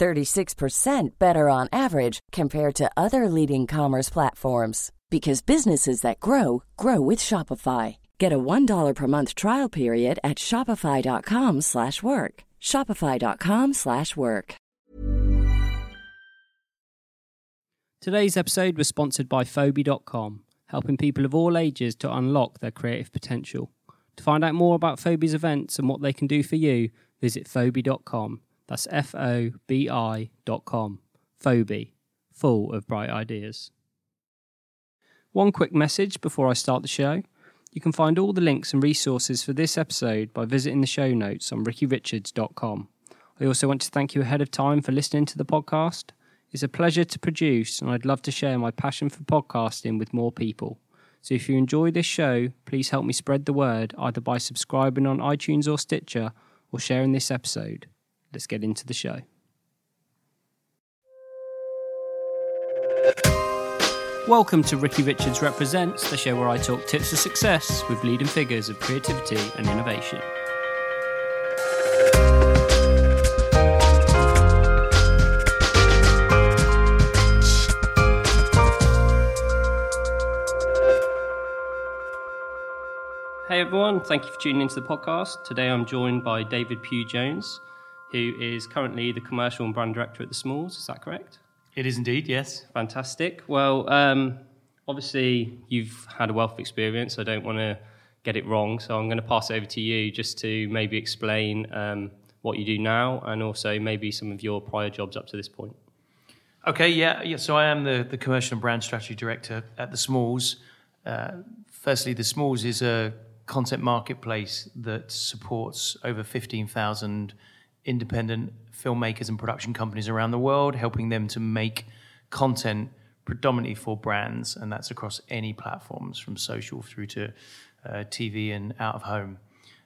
36% better on average compared to other leading commerce platforms because businesses that grow grow with Shopify. Get a $1 per month trial period at shopify.com/work. shopify.com/work. Today's episode was sponsored by Fobi.com, helping people of all ages to unlock their creative potential. To find out more about Fobi's events and what they can do for you, visit Fobi.com. That's F O B I dot com. Fobi, full of bright ideas. One quick message before I start the show. You can find all the links and resources for this episode by visiting the show notes on rickyrichards.com. I also want to thank you ahead of time for listening to the podcast. It's a pleasure to produce, and I'd love to share my passion for podcasting with more people. So if you enjoy this show, please help me spread the word either by subscribing on iTunes or Stitcher or sharing this episode. Let's get into the show. Welcome to Ricky Richards Represents, the show where I talk tips for success with leading figures of creativity and innovation. Hey everyone, thank you for tuning into the podcast. Today I'm joined by David Pugh Jones, who is currently the commercial and brand director at the Smalls. Is that correct? It is indeed, yes. Fantastic. Well, um, obviously you've had a wealth of experience. I don't want to get it wrong, so I'm going to pass it over to you just to maybe explain um, what you do now and also maybe some of your prior jobs up to this point. Okay, yeah, yeah. So I am the, the commercial and brand strategy director at the Smalls. Uh, firstly, the Smalls is a content marketplace that supports over 15,000 independent filmmakers and production companies around the world, helping them to make content predominantly for brands, and that's across any platforms from social through to uh, TV and out of home.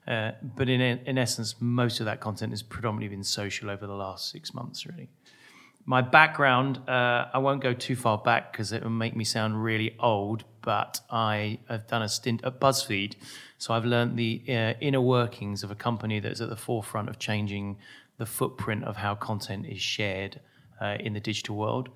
Uh, but in, in essence, most of that content has predominantly been social over the last six months, really. My background, uh, I won't go too far back because it will make me sound really old, but I have done a stint at BuzzFeed. So I've learned the uh, inner workings of a company that's at the forefront of changing the footprint of how content is shared uh, in the digital world.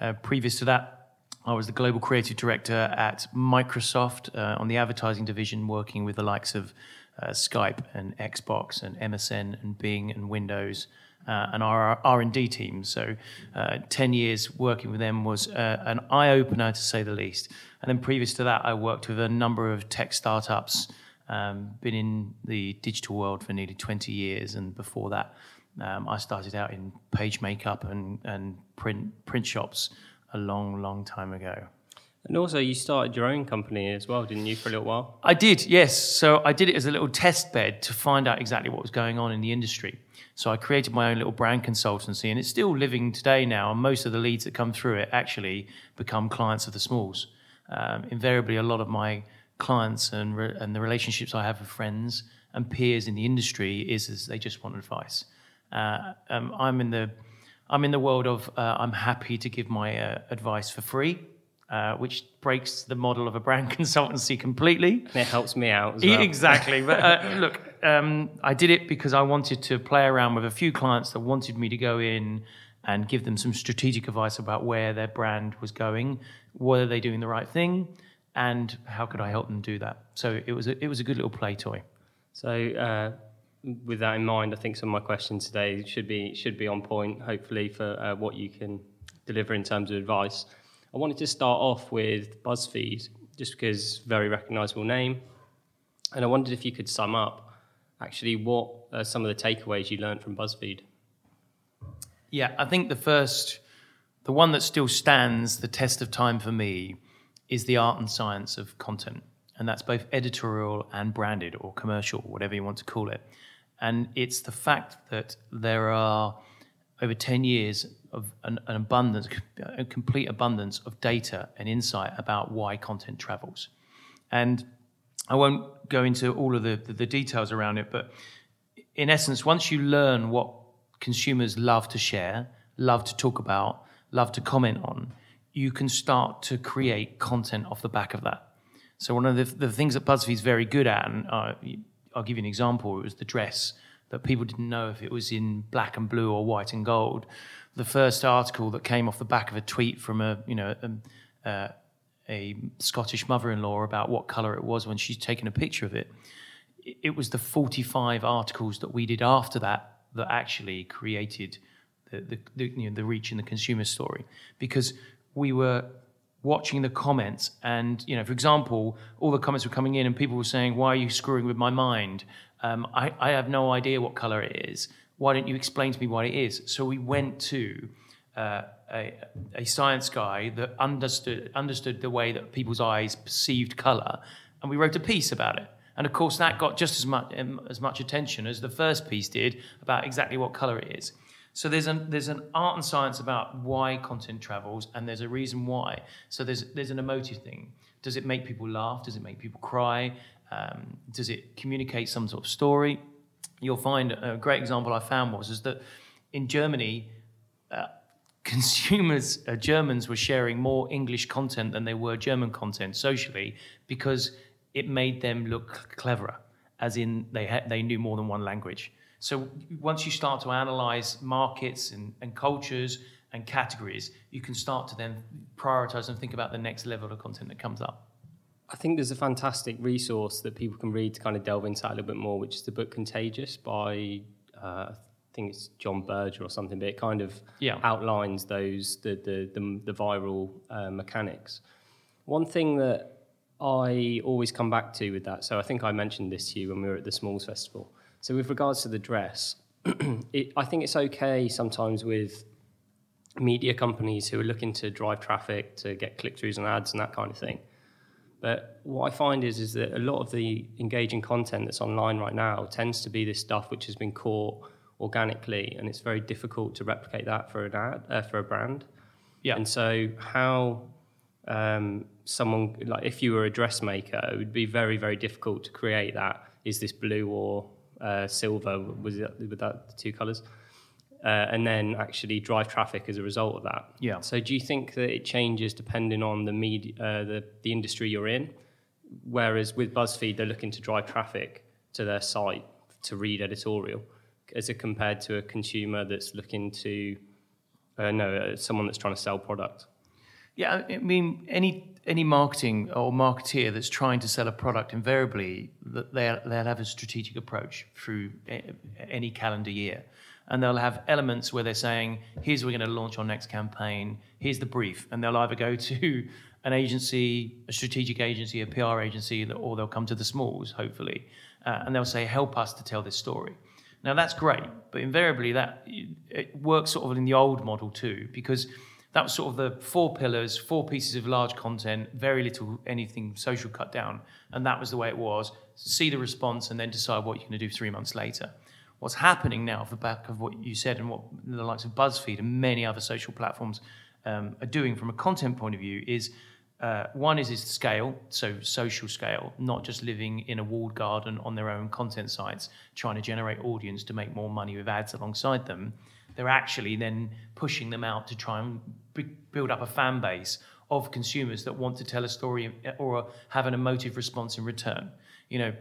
Uh, previous to that, I was the global creative director at Microsoft uh, on the advertising division, working with the likes of uh, Skype and Xbox and MSN and Bing and Windows uh, and our R&D team. So, uh, ten years working with them was uh, an eye opener to say the least. And then previous to that, I worked with a number of tech startups. Um, been in the digital world for nearly 20 years, and before that, um, I started out in page makeup and, and print print shops a long, long time ago. And also, you started your own company as well, didn't you, for a little while? I did, yes. So I did it as a little test bed to find out exactly what was going on in the industry. So I created my own little brand consultancy, and it's still living today now. And most of the leads that come through it actually become clients of the Smalls. Um, invariably, a lot of my clients and, re- and the relationships I have with friends and peers in the industry is, is they just want advice. Uh, um, I'm in the I'm in the world of uh, I'm happy to give my uh, advice for free, uh, which breaks the model of a brand consultancy completely. And it helps me out as well. Exactly. but uh, look, um, I did it because I wanted to play around with a few clients that wanted me to go in and give them some strategic advice about where their brand was going, were they doing the right thing, and how could I help them do that. So it was a, it was a good little play toy. So, uh, with that in mind, I think some of my questions today should be should be on point. Hopefully, for uh, what you can deliver in terms of advice. I wanted to start off with BuzzFeed, just because very recognizable name. And I wondered if you could sum up actually what are some of the takeaways you learned from BuzzFeed. Yeah, I think the first, the one that still stands the test of time for me is the art and science of content. And that's both editorial and branded or commercial, whatever you want to call it. And it's the fact that there are over 10 years of an, an abundance, a complete abundance of data and insight about why content travels. And I won't go into all of the, the, the details around it, but in essence, once you learn what consumers love to share, love to talk about, love to comment on, you can start to create content off the back of that. So one of the, the things that BuzzFeed's very good at, and uh, I'll give you an example, it was the dress that people didn't know if it was in black and blue or white and gold. The first article that came off the back of a tweet from a you know a, um, uh, a Scottish mother-in-law about what color it was when she's taken a picture of it. It was the 45 articles that we did after that that actually created the, the, the, you know, the reach in the consumer story. Because we were watching the comments and you know for example all the comments were coming in and people were saying why are you screwing with my mind? Um, I, I, have no idea what color it is why don't you explain to me what it is so we went to uh, a, a, science guy that understood understood the way that people's eyes perceived color and we wrote a piece about it and of course, that got just as much, um, as much attention as the first piece did about exactly what color it is. So there's an, there's an art and science about why content travels, and there's a reason why. So there's, there's an emotive thing. Does it make people laugh? Does it make people cry? Um, does it communicate some sort of story? You'll find a great example I found was is that in Germany, uh, consumers, uh, Germans were sharing more English content than they were German content socially because it made them look cleverer, as in they had, they knew more than one language. So once you start to analyze markets and, and cultures and categories, you can start to then prioritize and think about the next level of content that comes up. I think there's a fantastic resource that people can read to kind of delve into that a little bit more, which is the book Contagious by uh, I think it's John Berger or something, but it kind of yeah. outlines those the the the, the viral uh, mechanics. One thing that I always come back to with that. So I think I mentioned this to you when we were at the Smalls Festival. So with regards to the dress, it, I think it's okay sometimes with media companies who are looking to drive traffic to get click-throughs on ads and that kind of thing. But what I find is is that a lot of the engaging content that's online right now tends to be this stuff which has been caught organically, and it's very difficult to replicate that for an ad uh, for a brand. Yeah. And so how um, someone like if you were a dressmaker, it would be very very difficult to create that. Is this blue or uh, silver? Was it with that the two colours? Uh, and then actually drive traffic as a result of that. Yeah. So do you think that it changes depending on the media, uh, the the industry you're in? Whereas with BuzzFeed, they're looking to drive traffic to their site to read editorial, as it compared to a consumer that's looking to, uh, no, uh, someone that's trying to sell product. Yeah, I mean, any any marketing or marketeer that's trying to sell a product, invariably they'll, they'll have a strategic approach through any calendar year. And they'll have elements where they're saying, here's what we're going to launch our next campaign, here's the brief. And they'll either go to an agency, a strategic agency, a PR agency, or they'll come to the smalls, hopefully, uh, and they'll say, help us to tell this story. Now, that's great, but invariably that it works sort of in the old model too, because – that was sort of the four pillars, four pieces of large content, very little anything social cut down. And that was the way it was. See the response and then decide what you're going to do three months later. What's happening now, off the back of what you said and what the likes of BuzzFeed and many other social platforms um, are doing from a content point of view, is uh, one is is scale, so social scale, not just living in a walled garden on their own content sites, trying to generate audience to make more money with ads alongside them they're actually then pushing them out to try and build up a fan base of consumers that want to tell a story or have an emotive response in return. You know,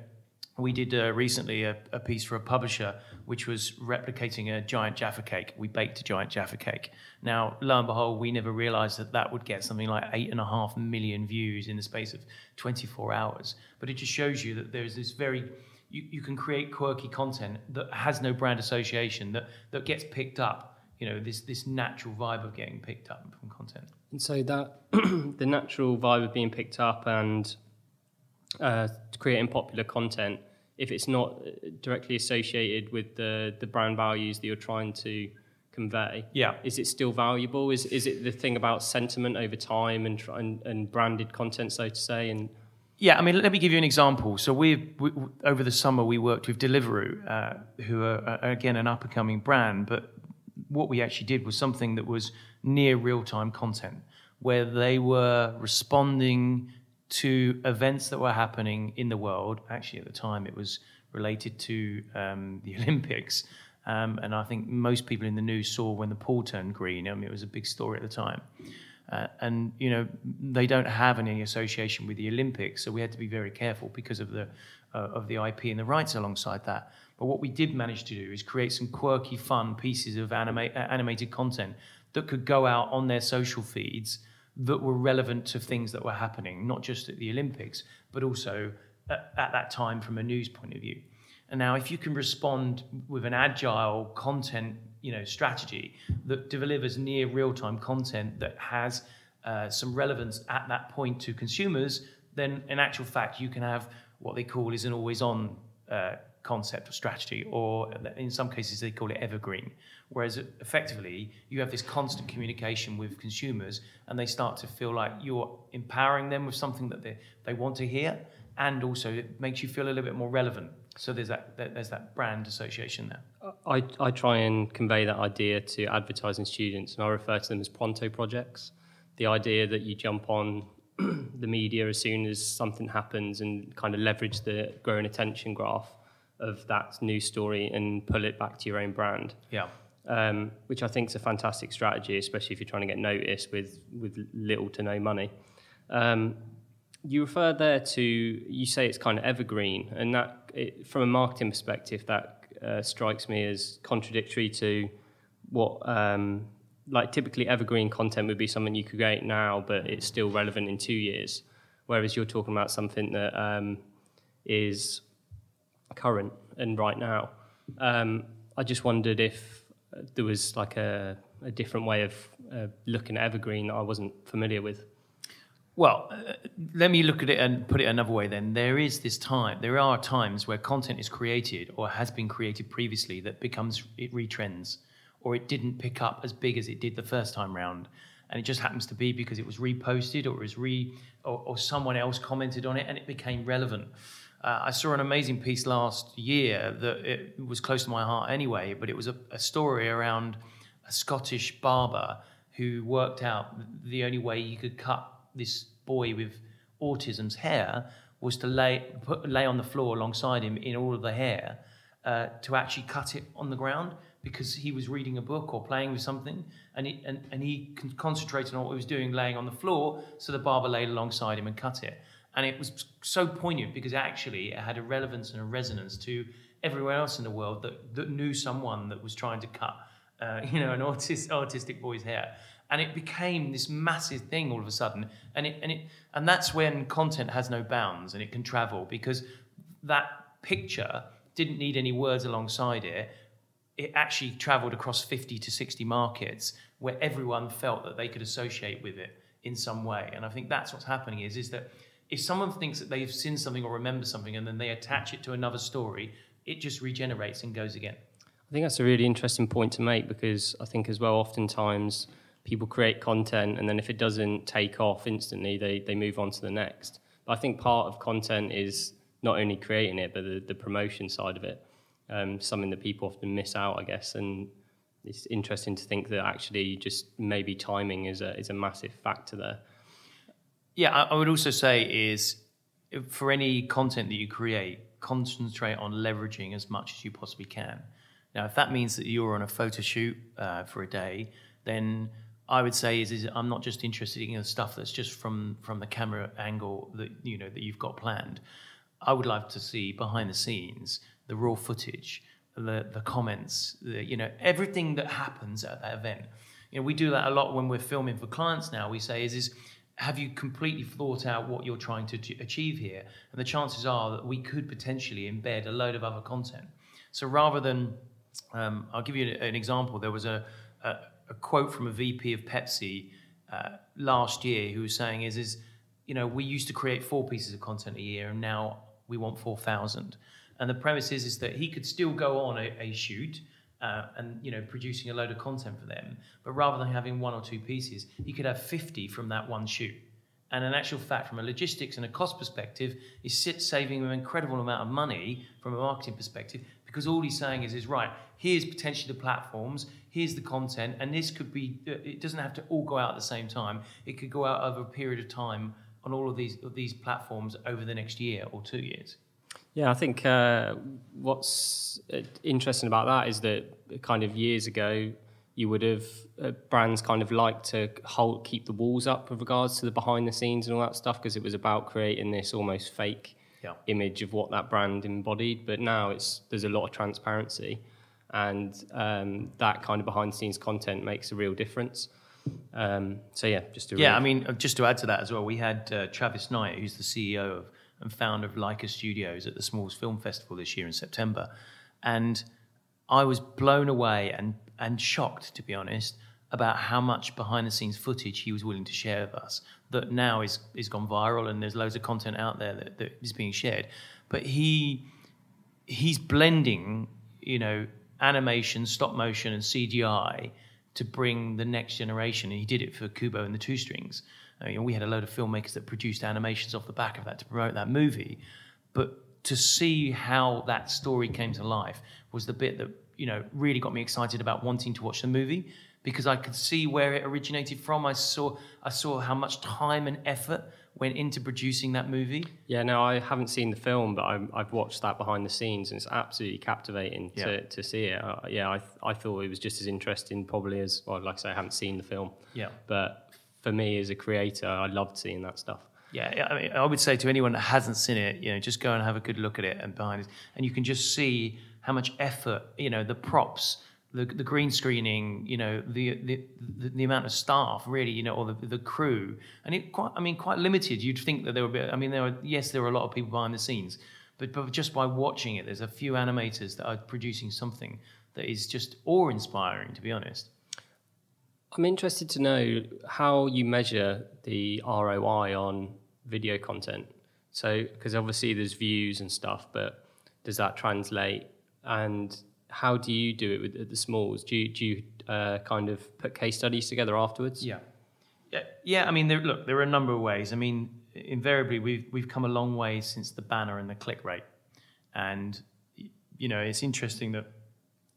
we did uh, recently a, a, piece for a publisher which was replicating a giant Jaffa cake. We baked a giant Jaffa cake. Now, lo and behold, we never realized that that would get something like eight and a half million views in the space of 24 hours. But it just shows you that there's this very you, you can create quirky content that has no brand association that, that gets picked up. You know, this, this natural vibe of getting picked up from content. And so that the natural vibe of being picked up and uh, creating popular content, if it's not uh, directly associated with the, the brand values that you're trying to convey, Yeah. is it still valuable? Is, is it the thing about sentiment over time and, try- and, and branded content, so to say? And Yeah, I mean, let me give you an example. So we, we over the summer we worked with Deliveroo, uh, who are uh, again an up and coming brand, but what we actually did was something that was near real time content, where they were responding to events that were happening in the world. Actually, at the time, it was related to um, the Olympics. Um, and I think most people in the news saw when the pool turned green. I mean, it was a big story at the time. Uh, and you know they don't have any association with the Olympics, so we had to be very careful because of the uh, of the IP and the rights alongside that. But what we did manage to do is create some quirky, fun pieces of anima- uh, animated content that could go out on their social feeds that were relevant to things that were happening, not just at the Olympics, but also at, at that time from a news point of view. And now, if you can respond with an agile content, you know, strategy that delivers near real-time content that has uh, some relevance at that point to consumers, then in actual fact, you can have what they call is an always-on uh, concept or strategy, or in some cases they call it evergreen. Whereas effectively, you have this constant communication with consumers, and they start to feel like you're empowering them with something that they, they want to hear, and also it makes you feel a little bit more relevant. So there's that there's that brand association there. I, I try and convey that idea to advertising students, and I refer to them as pronto projects. The idea that you jump on the media as soon as something happens and kind of leverage the growing attention graph of that news story and pull it back to your own brand. Yeah. um, which I think is a fantastic strategy, especially if you're trying to get noticed with, with little to no money. Um, you refer there to, you say it's kind of evergreen, and that, it, from a marketing perspective, that uh, strikes me as contradictory to what, um, like typically evergreen content would be something you could create now, but it's still relevant in two years. Whereas you're talking about something that um, is current and right now. Um, I just wondered if there was like a, a different way of uh, looking at evergreen that I wasn't familiar with. Well, uh, let me look at it and put it another way then. There is this time, there are times where content is created or has been created previously that becomes, it retrends, or it didn't pick up as big as it did the first time round. And it just happens to be because it was reposted or it was re, or, or someone else commented on it and it became relevant. Uh, I saw an amazing piece last year that it was close to my heart anyway, but it was a, a story around a Scottish barber who worked out the only way he could cut this boy with autism's hair was to lay put, lay on the floor alongside him in all of the hair uh, to actually cut it on the ground because he was reading a book or playing with something and he, and, and he concentrated on what he was doing laying on the floor so the barber laid alongside him and cut it and it was so poignant because actually it had a relevance and a resonance to everywhere else in the world that, that knew someone that was trying to cut uh, you know an autis- autistic boy's hair. And it became this massive thing all of a sudden. And it and it and that's when content has no bounds and it can travel because that picture didn't need any words alongside it. It actually traveled across 50 to 60 markets where everyone felt that they could associate with it in some way. And i think that's what's happening is is that if someone thinks that they've seen something or remember something and then they attach it to another story it just regenerates and goes again I think that's a really interesting point to make because I think as well, oftentimes people create content and then if it doesn't take off instantly, they, they move on to the next. But I think part of content is not only creating it, but the, the promotion side of it. Um, something that people often miss out, I guess. And it's interesting to think that actually just maybe timing is a, is a massive factor there. Yeah, I, would also say is for any content that you create, concentrate on leveraging as much as you possibly can. Now, if that means that you're on a photo shoot uh, for a day, then I would say is, is I'm not just interested in the stuff that's just from from the camera angle that you know that you've got planned. I would like to see behind the scenes the raw footage, the the comments, the, you know everything that happens at that event. You know, we do that a lot when we're filming for clients now. We say is is have you completely thought out what you're trying to achieve here? And the chances are that we could potentially embed a load of other content. So rather than, um, I'll give you an, example. There was a, a, a quote from a VP of Pepsi uh, last year who was saying is is you know we used to create four pieces of content a year and now we want four thousand. And the premise is, is that he could still go on a, a shoot uh, and you know producing a load of content for them, but rather than having one or two pieces, he could have fifty from that one shoot. And in actual fact, from a logistics and a cost perspective, is saving an incredible amount of money from a marketing perspective because all he's saying is, is right, here's potentially the platforms, here's the content, and this could be, it doesn't have to all go out at the same time. It could go out over a period of time on all of these, of these platforms over the next year or two years. Yeah, I think uh, what's uh, interesting about that is that kind of years ago, you would have uh, brands kind of like to hold keep the walls up with regards to the behind the scenes and all that stuff because it was about creating this almost fake yeah. image of what that brand embodied. But now it's there's a lot of transparency, and um, that kind of behind the scenes content makes a real difference. Um, so yeah, just to yeah, I mean, uh, just to add to that as well, we had uh, Travis Knight, who's the CEO of and founder of Laika Studios at the Smalls Film Festival this year in September, and I was blown away and and shocked, to be honest, about how much behind the scenes footage he was willing to share with us that now is is gone viral and there's loads of content out there that, that is being shared. But he he's blending you know animation stop motion and cgi to bring the next generation. And he did it for kubo and the two strings you know, we had a load of filmmakers that produced animations off the back of that to promote that movie but to see how that story came to life was the bit that you know really got me excited about wanting to watch the movie because I could see where it originated from. I saw I saw how much time and effort went into producing that movie. Yeah, no, I haven't seen the film, but i have watched that behind the scenes, and it's absolutely captivating to, yeah. to see it. Uh, yeah, I, I thought it was just as interesting, probably as well. Like I say, I haven't seen the film. Yeah, but for me as a creator, I loved seeing that stuff. Yeah, I mean, I would say to anyone that hasn't seen it, you know, just go and have a good look at it and behind it, and you can just see how much effort, you know, the props the, the green screening, you know, the, the, the, the, amount of staff really, you know, or the, the crew, and it quite, I mean, quite limited. You'd think that there would be, I mean, there were, yes, there were a lot of people behind the scenes, but, but just by watching it, there's a few animators that are producing something that is just awe-inspiring, to be honest. I'm interested to know how you measure the ROI on video content. So, because obviously there's views and stuff, but does that translate? And how do you do it with the smalls? Do you, do you uh, kind of put case studies together afterwards? Yeah, yeah, yeah. I mean, there, look, there are a number of ways. I mean, invariably, we've we've come a long way since the banner and the click rate, and you know, it's interesting that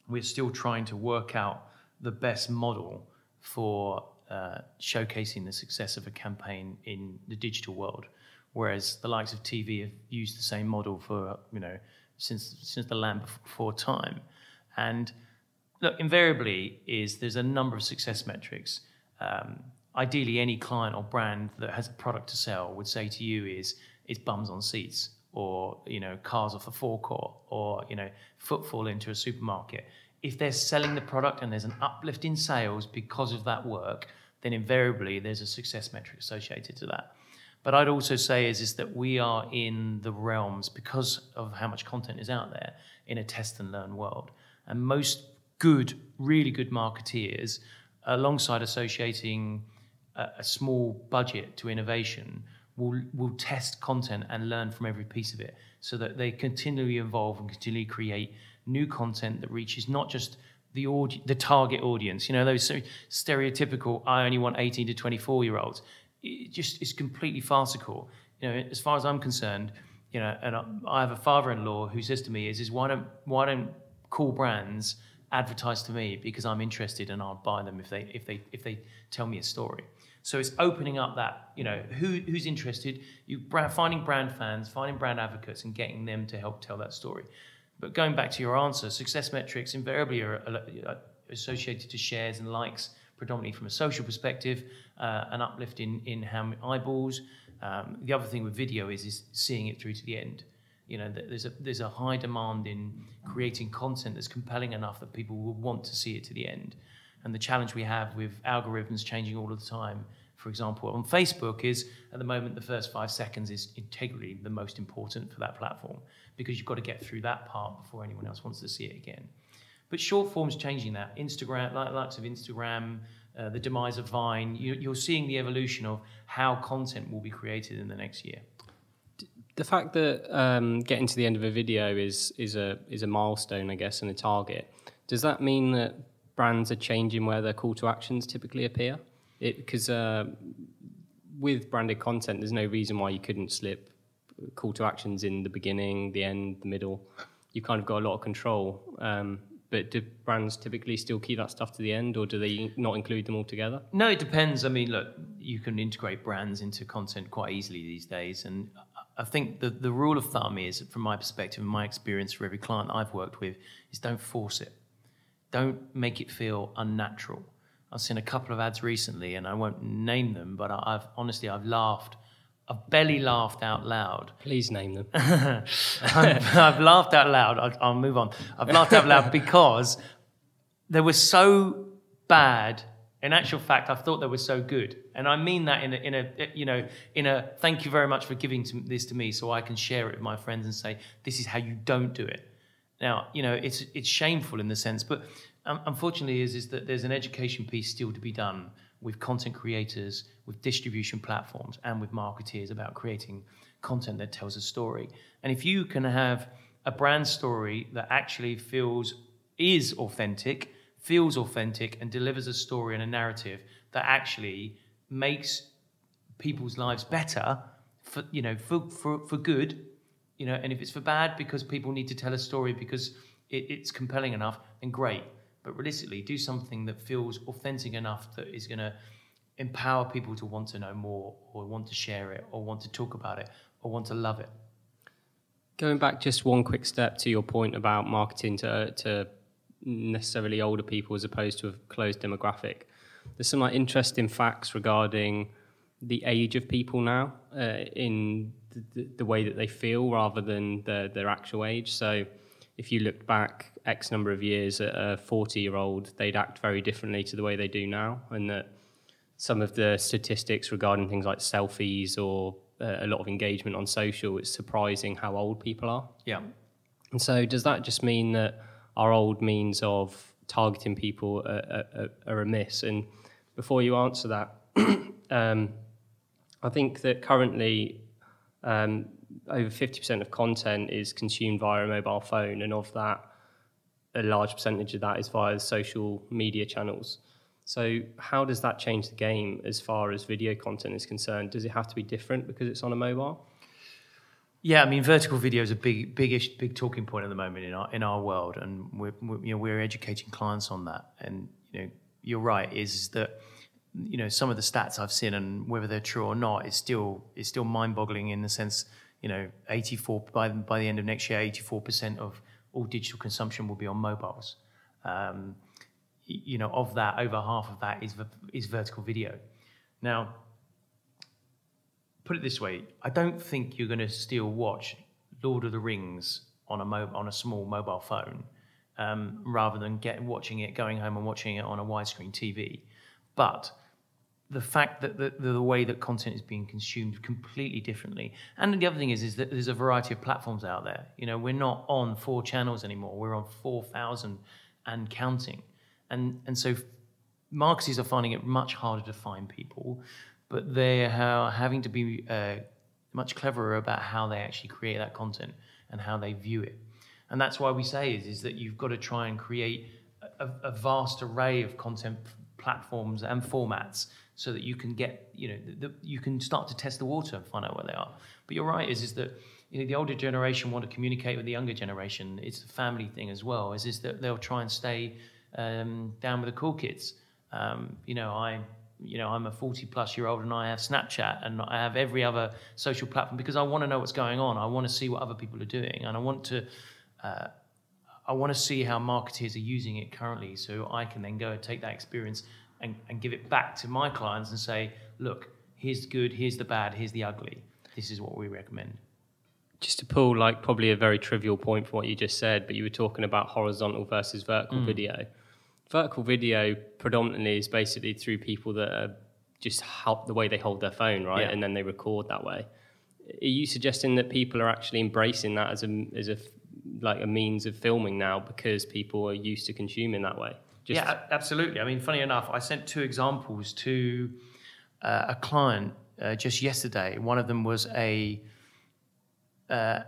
we're still trying to work out the best model for uh, showcasing the success of a campaign in the digital world, whereas the likes of TV have used the same model for you know since since the land before time. And look, invariably is there's a number of success metrics. Um, ideally, any client or brand that has a product to sell would say to you is it's bums on seats, or you know cars off the forecourt, or you know footfall into a supermarket. If they're selling the product and there's an uplift in sales because of that work, then invariably there's a success metric associated to that. But I'd also say is, is that we are in the realms because of how much content is out there in a test and learn world. And most good, really good marketeers, alongside associating a, a small budget to innovation, will, will test content and learn from every piece of it so that they continually evolve and continually create new content that reaches not just the audi- the target audience, you know, those stereotypical, I only want 18 to 24 year olds. It just is completely farcical. You know, as far as I'm concerned, you know, and I have a father-in-law who says to me, "Is is why don't why don't cool brands advertise to me because I'm interested and I'll buy them if they if they if they tell me a story. So it's opening up that you know who who's interested. You finding brand fans, finding brand advocates, and getting them to help tell that story. But going back to your answer, success metrics invariably are associated to shares and likes, predominantly from a social perspective, uh, an uplift in in how many eyeballs. Um, the other thing with video is is seeing it through to the end you know, there's a there's a high demand in creating content that's compelling enough that people will want to see it to the end. And the challenge we have with algorithms changing all of the time, for example, on Facebook, is at the moment the first five seconds is integrally the most important for that platform because you've got to get through that part before anyone else wants to see it again. But short form's changing that. Instagram, like likes of Instagram, uh, the demise of Vine. You, you're seeing the evolution of how content will be created in the next year. The fact that um, getting to the end of a video is is a is a milestone, I guess, and a target. Does that mean that brands are changing where their call to actions typically appear? Because uh, with branded content, there's no reason why you couldn't slip call to actions in the beginning, the end, the middle. You've kind of got a lot of control. Um, but do brands typically still keep that stuff to the end, or do they not include them altogether? No, it depends. I mean, look, you can integrate brands into content quite easily these days, and I think the the rule of thumb is, from my perspective and my experience for every client I've worked with, is don't force it. Don't make it feel unnatural. I've seen a couple of ads recently, and I won't name them, but I've honestly I've laughed I've barely laughed out loud. Please name them. I've, I've, laughed out loud. I'll, I'll, move on. I've laughed out loud because they were so bad. In actual fact, I thought they were so good, and I mean that in a, in a you know in a thank you very much for giving to, this to me, so I can share it with my friends and say this is how you don't do it. Now you know it's it's shameful in the sense, but um, unfortunately is is that there's an education piece still to be done with content creators, with distribution platforms, and with marketeers about creating content that tells a story. And if you can have a brand story that actually feels is authentic, feels authentic, and delivers a story and a narrative that actually makes people's lives better for you know for, for, for good you know and if it's for bad because people need to tell a story because it, it's compelling enough then great but realistically do something that feels authentic enough that is going to empower people to want to know more or want to share it or want to talk about it or want to love it. Going back just one quick step to your point about marketing to, to necessarily older people as opposed to a closed demographic there's some like interesting facts regarding the age of people now uh, in the, the, way that they feel rather than the, their actual age. So if you looked back X number of years at a 40 year old, they'd act very differently to the way they do now. And that some of the statistics regarding things like selfies or uh, a lot of engagement on social, it's surprising how old people are. Yeah. And so, does that just mean that our old means of targeting people are, are, are amiss? And before you answer that, um, I think that currently um, over 50% of content is consumed via a mobile phone, and of that, a large percentage of that is via social media channels. So, how does that change the game as far as video content is concerned? Does it have to be different because it's on a mobile? Yeah, I mean, vertical video is a big, big, big talking point at the moment in our in our world, and we're, we're you know we're educating clients on that. And you know, you're right, is that you know some of the stats I've seen and whether they're true or not is still is still mind-boggling in the sense you know, 84 by by the end of next year, 84% of all digital consumption will be on mobiles. Um, you know, of that, over half of that is is vertical video. Now, put it this way: I don't think you're going to still watch Lord of the Rings on a mo- on a small mobile phone, um, rather than get watching it, going home and watching it on a widescreen TV. But the fact that the, the, way that content is being consumed completely differently. And the other thing is, is that there's a variety of platforms out there. You know, we're not on four channels anymore. We're on 4,000 and counting. And, and so marketers are finding it much harder to find people, but they are having to be uh, much cleverer about how they actually create that content and how they view it. And that's why we say is, is that you've got to try and create a, a vast array of content platforms and formats so that you can get you know the, you can start to test the water and find out where they are. But you're right is is that you know the older generation want to communicate with the younger generation. It's a family thing as well is is that they'll try and stay um, down with the cool kids. Um, you know i you know i'm a 40 plus year old and i have snapchat and i have every other social platform because i want to know what's going on. I want to see what other people are doing and i want to uh, I want to see how marketers are using it currently so I can then go and take that experience and, and give it back to my clients and say, look, here's the good, here's the bad, here's the ugly. This is what we recommend. Just to pull like probably a very trivial point from what you just said, but you were talking about horizontal versus vertical mm. video. Vertical video predominantly is basically through people that are just help the way they hold their phone, right? Yeah. And then they record that way. Are you suggesting that people are actually embracing that as a as a like a means of filming now because people are used to consuming that way? Just yeah, absolutely. I mean, funny enough, I sent two examples to uh, a client uh, just yesterday. One of them was a uh,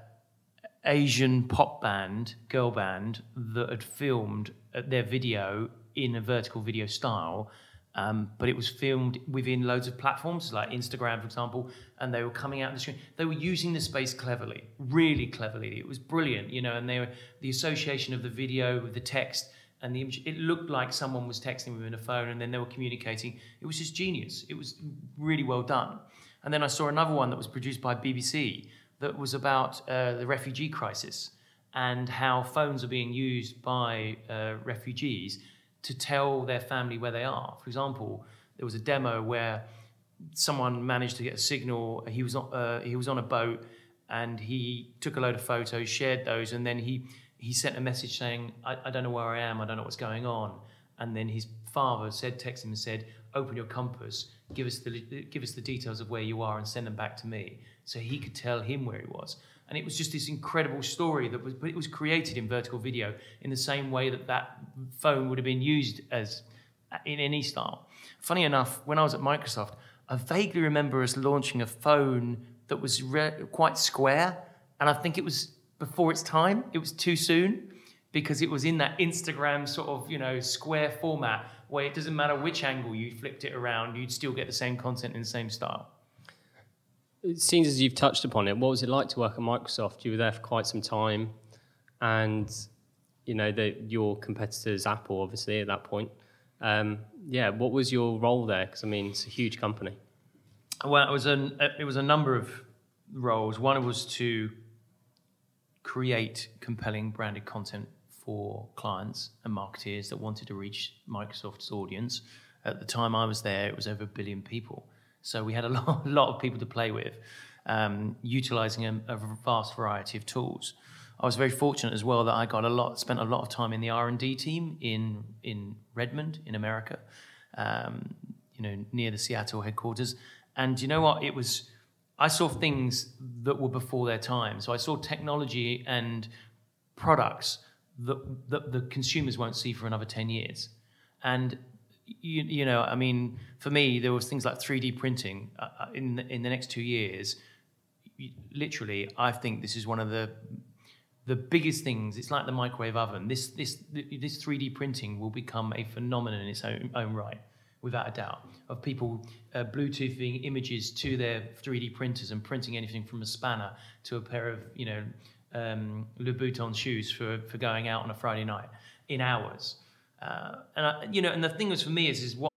Asian pop band, girl band, that had filmed uh, their video in a vertical video style. Um, but it was filmed within loads of platforms like Instagram, for example, and they were coming out on the screen. They were using the space cleverly, really cleverly. It was brilliant, you know. And they were the association of the video with the text and the image. It looked like someone was texting within a phone, and then they were communicating. It was just genius. It was really well done. And then I saw another one that was produced by BBC that was about uh, the refugee crisis and how phones are being used by uh, refugees to tell their family where they are. For example, there was a demo where someone managed to get a signal. He was on, uh, he was on a boat and he took a load of photos, shared those, and then he he sent a message saying, I, I don't know where I am, I don't know what's going on. And then his father said, text him and said, open your compass, give us the give us the details of where you are, and send them back to me, so he could tell him where he was. And it was just this incredible story that was, but it was created in vertical video in the same way that that phone would have been used as in any style. Funny enough, when I was at Microsoft, I vaguely remember us launching a phone that was re- quite square, and I think it was before its time. It was too soon because it was in that Instagram sort of you know square format where it doesn't matter which angle you flipped it around, you'd still get the same content in the same style. Seems as you've touched upon it. What was it like to work at Microsoft? You were there for quite some time, and you know the, your competitors, Apple, obviously at that point. Um, yeah, what was your role there? Because I mean, it's a huge company. Well, it was an it was a number of roles. One was to create compelling branded content for clients and marketeers that wanted to reach Microsoft's audience. At the time I was there, it was over a billion people. So we had a lot, lot of people to play with, um, utilizing a, a, vast variety of tools. I was very fortunate as well that I got a lot, spent a lot of time in the R and D team in in Redmond, in America, um, you know, near the Seattle headquarters. And you know what? It was I saw things that were before their time. So I saw technology and products that, that the consumers won't see for another 10 years. And, you, you know, I mean, for me, there was things like 3D printing uh, uh, in, the, in the next two years. Literally, I think this is one of the the biggest things. It's like the microwave oven. This this this 3D printing will become a phenomenon in its own, own right without a doubt, of people uh, Bluetoothing images to their 3D printers and printing anything from a spanner to a pair of, you know, um, Louboutin shoes for, for going out on a Friday night in hours. Uh, and, I, you know, and the thing was for me is, is what.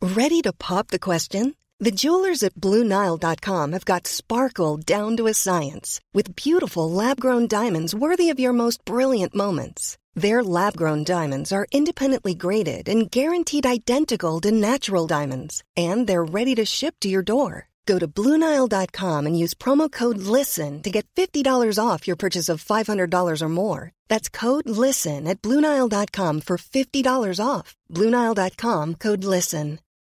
Ready to pop the question? The jewelers at BlueNile.com have got sparkle down to a science with beautiful lab grown diamonds worthy of your most brilliant moments. Their lab grown diamonds are independently graded and guaranteed identical to natural diamonds, and they're ready to ship to your door. Go to Bluenile.com and use promo code LISTEN to get $50 off your purchase of $500 or more. That's code LISTEN at Bluenile.com for $50 off. Bluenile.com code LISTEN.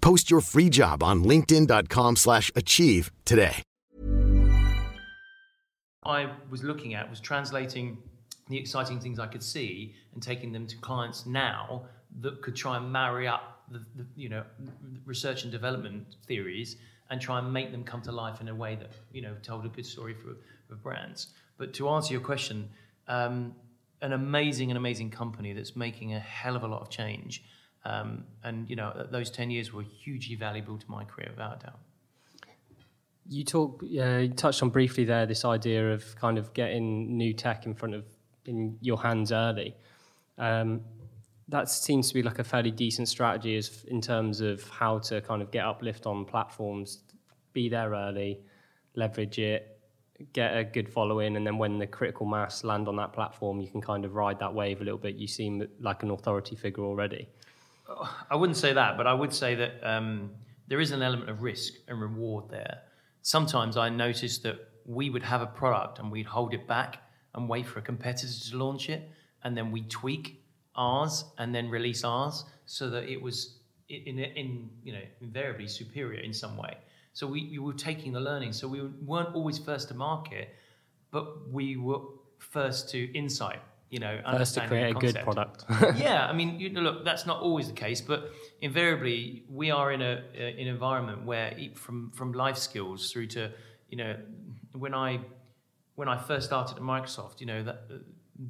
Post your free job on linkedin.com slash achieve today. I was looking at was translating the exciting things I could see and taking them to clients now that could try and marry up the, the you know research and development theories and try and make them come to life in a way that you know told a good story for, for brands. But to answer your question, um, an amazing and amazing company that's making a hell of a lot of change Um, and you know, those ten years were hugely valuable to my career, without a doubt. You talk, uh, you touched on briefly there this idea of kind of getting new tech in front of in your hands early. Um, that seems to be like a fairly decent strategy as in terms of how to kind of get uplift on platforms, be there early, leverage it, get a good following, and then when the critical mass land on that platform, you can kind of ride that wave a little bit. You seem like an authority figure already. I wouldn't say that, but I would say that um, there is an element of risk and reward there. Sometimes I noticed that we would have a product and we'd hold it back and wait for a competitor to launch it, and then we tweak ours and then release ours so that it was in, in you know invariably superior in some way. So we, we were taking the learning. So we weren't always first to market, but we were first to insight. You know, first to create a good product. yeah, I mean, you know, look, that's not always the case, but invariably we are in a, a an environment where from from life skills through to you know when I when I first started at Microsoft, you know that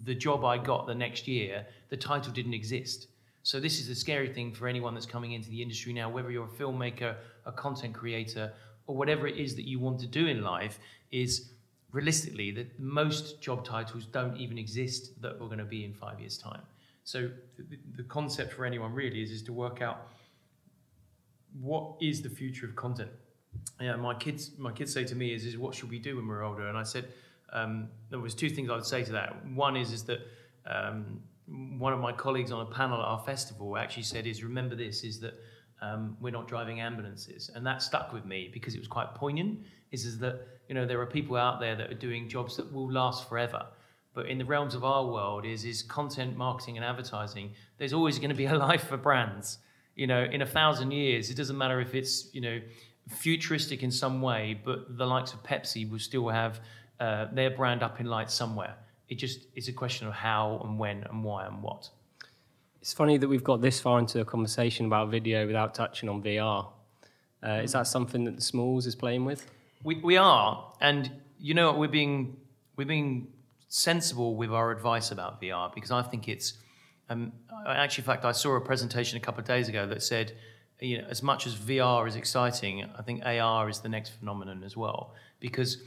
the job I got the next year, the title didn't exist. So this is the scary thing for anyone that's coming into the industry now, whether you're a filmmaker, a content creator, or whatever it is that you want to do in life, is realistically that most job titles don't even exist that are going to be in five years' time. So the, the concept for anyone really is, is to work out what is the future of content. Yeah, my kids, my kids say to me is, is what should we do when we're older? And I said, um, there was two things I would say to that. One is, is that um, one of my colleagues on a panel at our festival actually said is remember this is that um, we're not driving ambulances. And that stuck with me because it was quite poignant is, is that you know there are people out there that are doing jobs that will last forever. But in the realms of our world is is content marketing and advertising there's always going to be a life for brands. You know in a thousand years it doesn't matter if it's you know futuristic in some way but the likes of pepsi will still have uh, their brand up in lights somewhere. It just is a question of how and when and why and what. It's funny that we've got this far into a conversation about video without touching on VR. Uh, is that something that the Smalls is playing with? We, we are, and you know we're being we're being sensible with our advice about VR because I think it's. Um, actually, in fact, I saw a presentation a couple of days ago that said, you know, as much as VR is exciting, I think AR is the next phenomenon as well because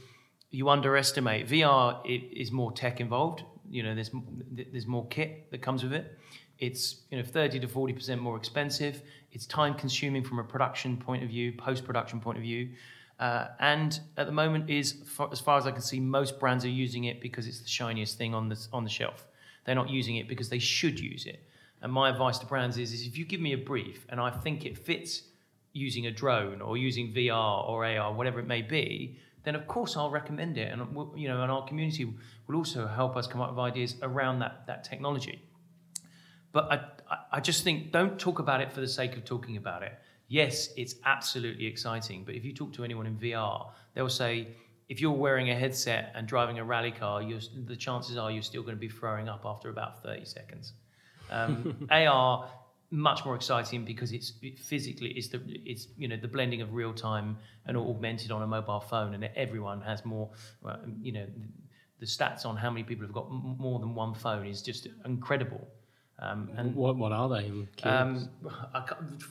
you underestimate VR it, is more tech involved. You know, there's there's more kit that comes with it. It's you know 30 to 40 percent more expensive. It's time consuming from a production point of view, post production point of view, uh, and at the moment is as far as I can see, most brands are using it because it's the shiniest thing on the on the shelf. They're not using it because they should use it. And my advice to brands is, is if you give me a brief and I think it fits using a drone or using VR or AR, whatever it may be, then of course I'll recommend it, and you know, and our community will also help us come up with ideas around that that technology. But I, I just think don't talk about it for the sake of talking about it. Yes, it's absolutely exciting, but if you talk to anyone in VR, they'll say if you're wearing a headset and driving a rally car, the chances are you're still going to be throwing up after about 30 seconds. Um, AR much more exciting because it's it physically it's the it's you know the blending of real time and augmented on a mobile phone and everyone has more you know the stats on how many people have got more than one phone is just incredible um, and what what are they um,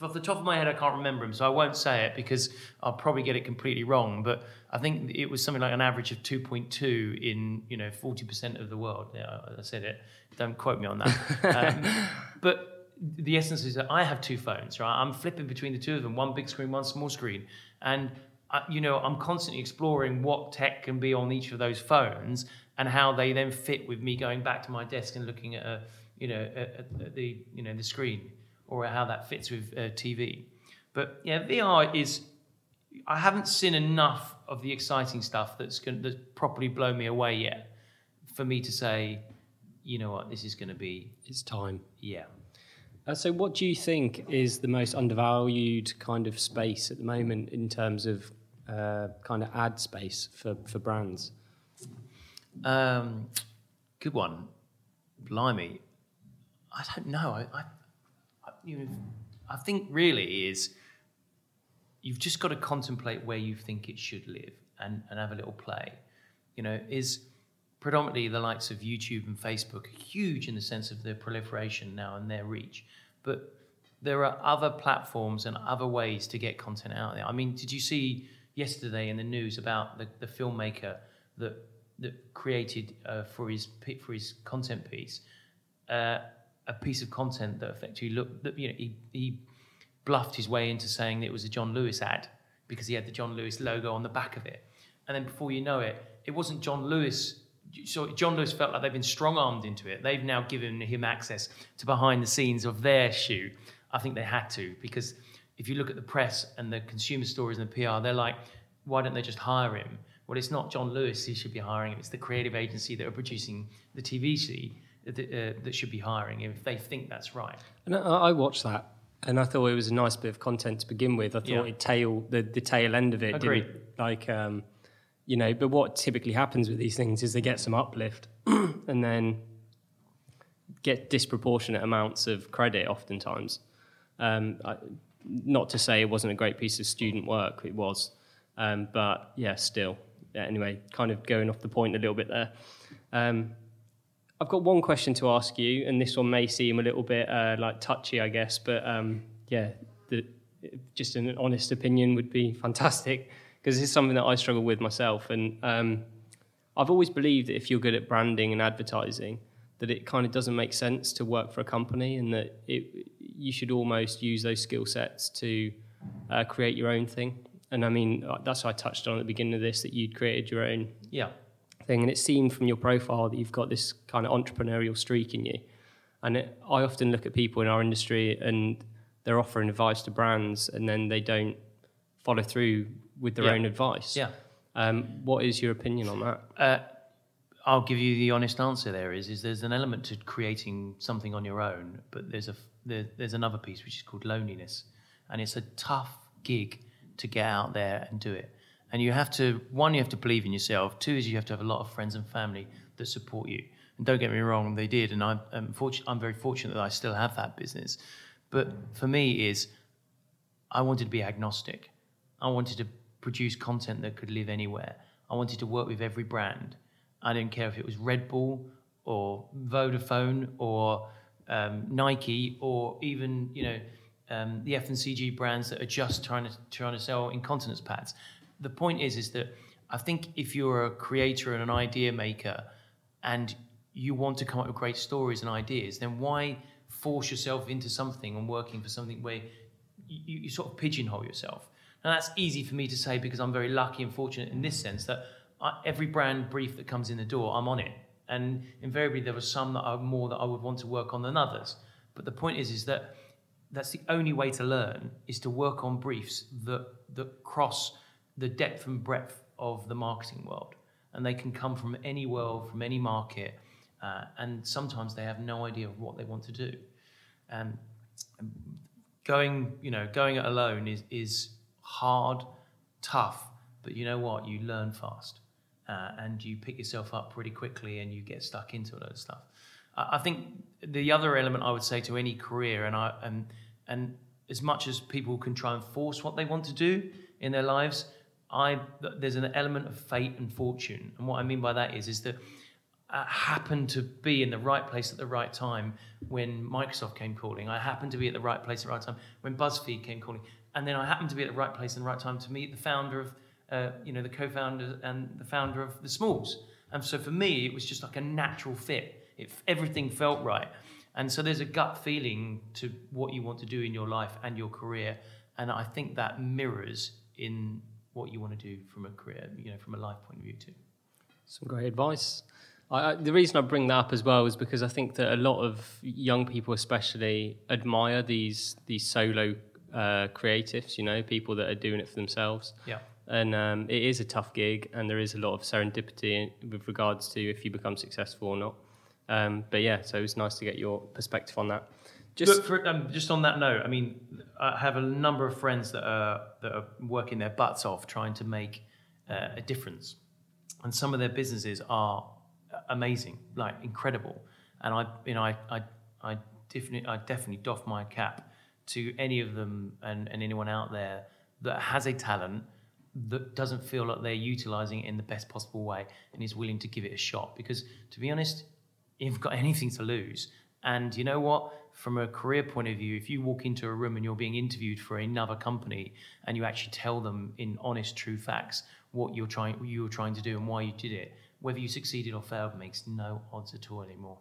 off the top of my head I can't remember them so I won't say it because I'll probably get it completely wrong but I think it was something like an average of 2.2 in you know 40% of the world. Yeah I said it. Don't quote me on that. Um, but the essence is that I have two phones, right? I'm flipping between the two of them, one big screen, one small screen, and I, you know I'm constantly exploring what tech can be on each of those phones and how they then fit with me going back to my desk and looking at a you know at, at the you know the screen or how that fits with uh, TV. But yeah, VR is. I haven't seen enough of the exciting stuff that's going to properly blow me away yet for me to say, you know what, this is going to be. It's time. Yeah. Uh, so, what do you think is the most undervalued kind of space at the moment in terms of uh, kind of ad space for, for brands? Um, good one. Blimey. I don't know. I, I, I, you know, I think really is you've just got to contemplate where you think it should live and, and have a little play. You know, is predominantly the likes of YouTube and Facebook huge in the sense of their proliferation now and their reach. But there are other platforms and other ways to get content out there. I mean, did you see yesterday in the news about the, the filmmaker that that created uh, for his for his content piece uh, a piece of content that effectively looked that you know he, he bluffed his way into saying that it was a John Lewis ad because he had the John Lewis logo on the back of it, and then before you know it, it wasn't John Lewis. So John Lewis felt like they've been strong armed into it. They've now given him access to behind the scenes of their shoot. I think they had to because if you look at the press and the consumer stories and the PR, they're like, why don't they just hire him? Well, it's not John Lewis who should be hiring him. It's the creative agency that are producing the TV that, uh, that should be hiring if they think that's right. And I, I watched that and I thought it was a nice bit of content to begin with. I thought Yeah. it tail the, the tail end of it Agreed. didn't like um, you know. But what typically happens with these things is they get some uplift and then get disproportionate amounts of credit. Oftentimes, um, I, not to say it wasn't a great piece of student work, it was, um, but yeah, still. Yeah, anyway, kind of going off the point a little bit there. Um, I've got one question to ask you, and this one may seem a little bit uh, like touchy, I guess, but um, yeah, the, just an honest opinion would be fantastic because this is something that I struggle with myself, and um, I've always believed that if you're good at branding and advertising, that it kind of doesn't make sense to work for a company, and that it, you should almost use those skill sets to uh, create your own thing. And I mean, uh, that's what I touched on at the beginning of this that you'd created your own Yeah. Thing, and it seemed from your profile that you've got this kind of entrepreneurial streak in you. And it, I often look at people in our industry and they're offering advice to brands, and then they don't follow through with their Yeah. own advice. Yeah. Um, what is your opinion on that? Uh, I'll give you the honest answer. There is is there's an element to creating something on your own, but there's a there, there's another piece which is called loneliness, and it's a tough gig to get out there and do it. And you have to one, you have to believe in yourself. Two is you have to have a lot of friends and family that support you. And don't get me wrong, they did, and I'm I'm, fortunate, I'm very fortunate that I still have that business. But for me, is I wanted to be agnostic. I wanted to produce content that could live anywhere. I wanted to work with every brand. I didn't care if it was Red Bull or Vodafone or um, Nike or even you know um, the FMCG brands that are just trying to trying to sell incontinence pads. The point is is that I think if you're a creator and an idea maker and you want to come up with great stories and ideas, then why force yourself into something and working for something where you, you sort of pigeonhole yourself? Now that's easy for me to say because I'm very lucky and fortunate in this sense that I, every brand brief that comes in the door, I'm on it, and invariably there were some that are more that I would want to work on than others. But the point is, is that that's the only way to learn is to work on briefs that that cross the depth and breadth of the marketing world, and they can come from any world, from any market, uh, and sometimes they have no idea of what they want to do. Um, going, you know, going it alone is is hard, tough, but you know what? You learn fast, uh, and you pick yourself up pretty quickly, and you get stuck into a lot of stuff. I I think the other element I would say to any career, and I and and as much as people can try and force what they want to do in their lives, I there's an element of fate and fortune, and what I mean by that is is that I happened to be in the right place at the right time when Microsoft came calling. I happened to be at the right place at the right time when BuzzFeed came calling, and then I happened to be at the right place and the right time to meet the founder of, uh, you know, the co-founder and the founder of the Smalls. And so for me, it was just like a natural fit. It, everything felt right, and so there's a gut feeling to what you want to do in your life and your career, and I think that mirrors in what you want to do from a career, you know, from a life point of view too. Some great advice. I, I, the reason I bring that up as well is because I think that a lot of young people, especially, admire these these solo uh, creatives. You know, people that are doing it for themselves. Yeah. And um, it is a tough gig, and there is a lot of serendipity with regards to if you become successful or not. Um, but yeah, so it was nice to get your perspective on that. Just But for, um, just on that note, I mean, I have a number of friends that are that are working their butts off trying to make uh, a difference, and some of their businesses are amazing, like incredible. And I, you know, I, I, I definitely, I definitely doff my cap to any of them and, and anyone out there that has a talent that doesn't feel like they're utilizing it in the best possible way and is willing to give it a shot. Because to be honest, you've got anything to lose. And you know what? From a career point of view, if you walk into a room and you're being interviewed for another company and you actually tell them in honest, true facts what you're trying, what you were trying to do and why you did it, whether you succeeded or failed makes no odds at all anymore.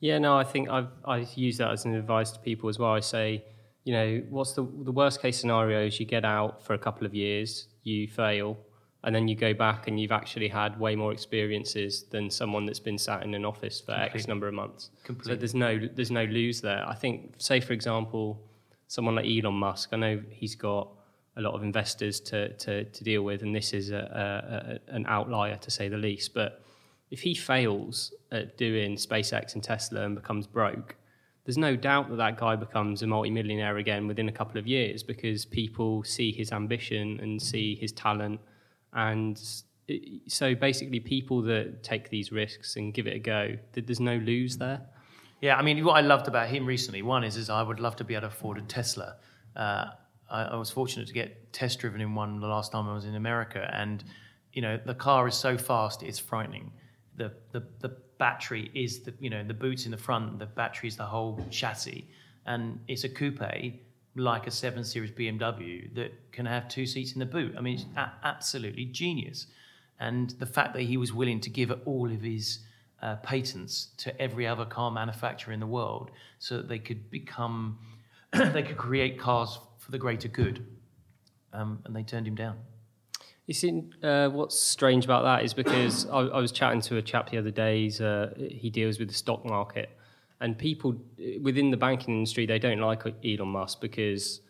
Yeah, no, I think I've I use that as an advice to people as well. I say, you know, what's the the worst case scenario is you get out for a couple of years, you fail, and then you go back and you've actually had way more experiences than someone that's been sat in an office for Completely. X number of months. Completely. So there's no there's no lose there. I think, say for example, someone like Elon Musk. I know he's got a lot of investors to to, to deal with, and this is a, a, an outlier to say the least. But if he fails at doing SpaceX and Tesla and becomes broke, there's no doubt that that guy becomes a multimillionaire again within a couple of years because people see his ambition and see his talent and so basically, people that take these risks and give it a go, there's no lose there. Yeah, I mean, what I loved about him recently, one is, is I would love to be able to afford a Tesla. Uh, I, I, was fortunate to get test driven in one the last time I was in America, and you know, the car is so fast, it's frightening. The the the battery is the you know the boots in the front, the battery is the whole chassis, and it's a coupe like a 7 Series BMW that can have two seats in the boot. I mean, it's a- absolutely genius. And the fact that he was willing to give all of his uh, patents to every other car manufacturer in the world so that they could become, they could create cars for the greater good. Um, and they turned him down. You see, uh, what's strange about that is because I, I, was chatting to a chap the other day. Uh, he deals with the stock market, and people eh, within the banking industry they don't like Elon Musk because